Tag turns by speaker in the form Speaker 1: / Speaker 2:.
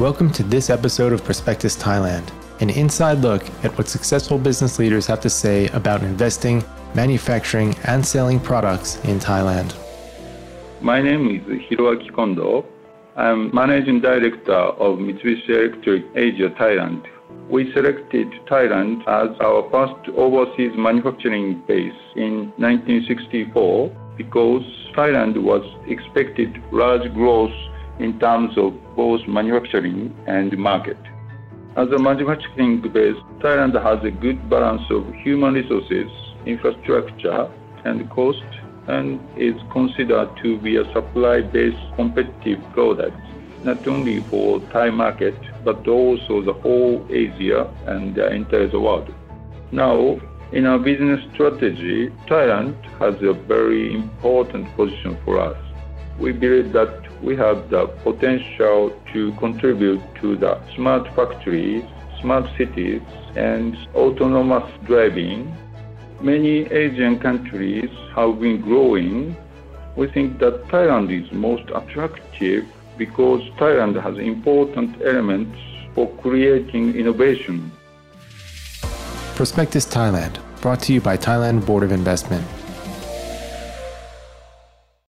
Speaker 1: Welcome to this episode of Prospectus Thailand, an inside look at what successful business leaders have to say about investing, manufacturing, and selling products in Thailand.
Speaker 2: My name is Hiroaki Kondo. I'm Managing Director of Mitsubishi Electric Asia Thailand. We selected Thailand as our first overseas manufacturing base in 1964 because Thailand was expected large growth in terms of both manufacturing and market. As a manufacturing base, Thailand has a good balance of human resources, infrastructure, and cost, and is considered to be a supply-based competitive product, not only for Thai market, but also the whole Asia and the entire world. Now, in our business strategy, Thailand has a very important position for us. We believe that we have the potential to contribute to the smart factories, smart cities, and autonomous driving. Many Asian countries have been growing. We think that Thailand is most attractive because Thailand has important elements for creating innovation.
Speaker 1: Prospectus Thailand, brought to you by Thailand Board of Investment.